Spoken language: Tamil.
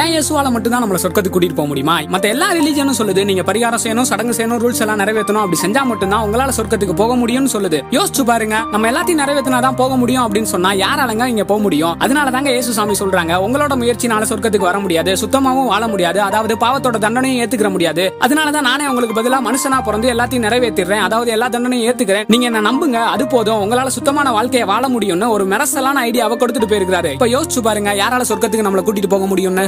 ஏன் இயேசுவால மட்டும் தான் நம்மள சொர்க்கத்துக்கு கூட்டிட்டு போக முடியுமா? மத்த எல்லா ரிலீஜனும் சொல்லுது நீங்க பரிகாரம் செய்யணும் சடங்கு செய்யணும் ரூல்ஸ் எல்லாம் நிறைவேற்றணும் அப்படி செஞ்சா மட்டும்தான் உங்களால சொர்க்கத்துக்கு போக முடியும்னு சொல்லுது. யோசிச்சு பாருங்க நம்ம எல்லாத்தையும் நிறைவேற்றினா தான் போக முடியும் அப்படின்னு சொன்னா யாராலங்க இங்க போக முடியும்? அதனால தாங்க இயேசு சாமி சொல்றாங்க உங்களோட முயற்சினால சொர்க்கத்துக்கு வர முடியாது சுத்தமாவும் வாழ முடியாது அதாவது பாவத்தோட தண்டனையும் ஏத்துக்கிற முடியாது. அதனால தான் நானே உங்களுக்கு பதிலா மனுஷனா பிறந்து எல்லாத்தையும் நிறைவேற்றிடுறேன் அதாவது எல்லா தண்டனையும் ஏத்துக்கிறேன். நீங்க என்ன நம்புங்க அது போதும் உங்களால சுத்தமான வாழ்க்கையை வாழ முடியும்னு ஒரு மெரசலான ஐடியாவை கொடுத்துட்டு போயிருக்காரு இப்ப யோசிச்சு பாருங்க யாரால சொர்க்கத்துக்கு நம்மளை கூட்டிட்டு போக முடியும்னு?